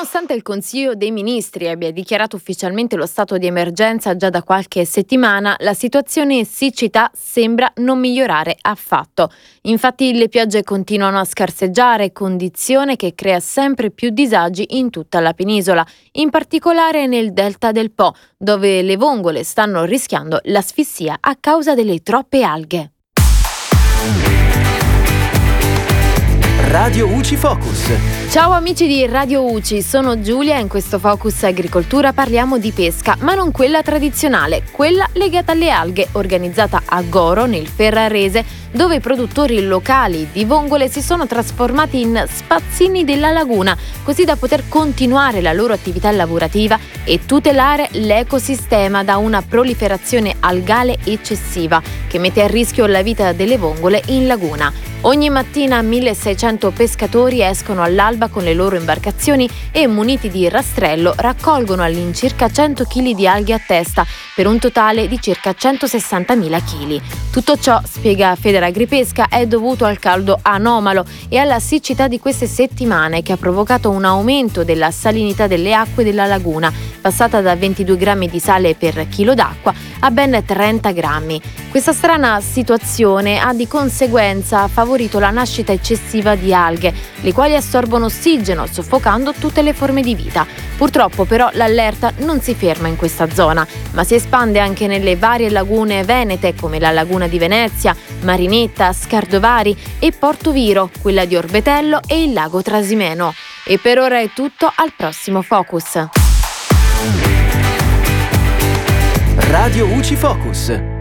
Nonostante il Consiglio dei Ministri abbia dichiarato ufficialmente lo stato di emergenza già da qualche settimana, la situazione siccità sembra non migliorare affatto. Infatti le piogge continuano a scarseggiare, condizione che crea sempre più disagi in tutta la penisola, in particolare nel delta del Po, dove le vongole stanno rischiando l'asfissia a causa delle troppe alghe. Radio UCI Focus. Ciao amici di Radio UCI, sono Giulia e in questo Focus Agricoltura parliamo di pesca, ma non quella tradizionale, quella legata alle alghe, organizzata a Goro, nel Ferrarese, dove i produttori locali di vongole si sono trasformati in spazzini della laguna, così da poter continuare la loro attività lavorativa e tutelare l'ecosistema da una proliferazione algale eccessiva che mette a rischio la vita delle vongole in laguna. Ogni mattina 1600 pescatori escono all'alba con le loro imbarcazioni e muniti di rastrello raccolgono all'incirca 100 kg di alghe a testa per un totale di circa 160.000 kg. Tutto ciò, spiega Federagripesca, è dovuto al caldo anomalo e alla siccità di queste settimane che ha provocato un aumento della salinità delle acque della laguna, passata da 22 grammi di sale per chilo d'acqua a ben 30 grammi. Questa strana situazione ha di conseguenza favorito la nascita eccessiva di alghe, le quali assorbono ossigeno, soffocando tutte le forme di vita. Purtroppo però l'allerta non si ferma in questa zona, ma si espande anche nelle varie lagune venete come la laguna di Venezia, Marinetta, Scardovari e Porto Viro, quella di Orbetello e il lago Trasimeno. E per ora è tutto, al prossimo Focus. Radio UCI Focus.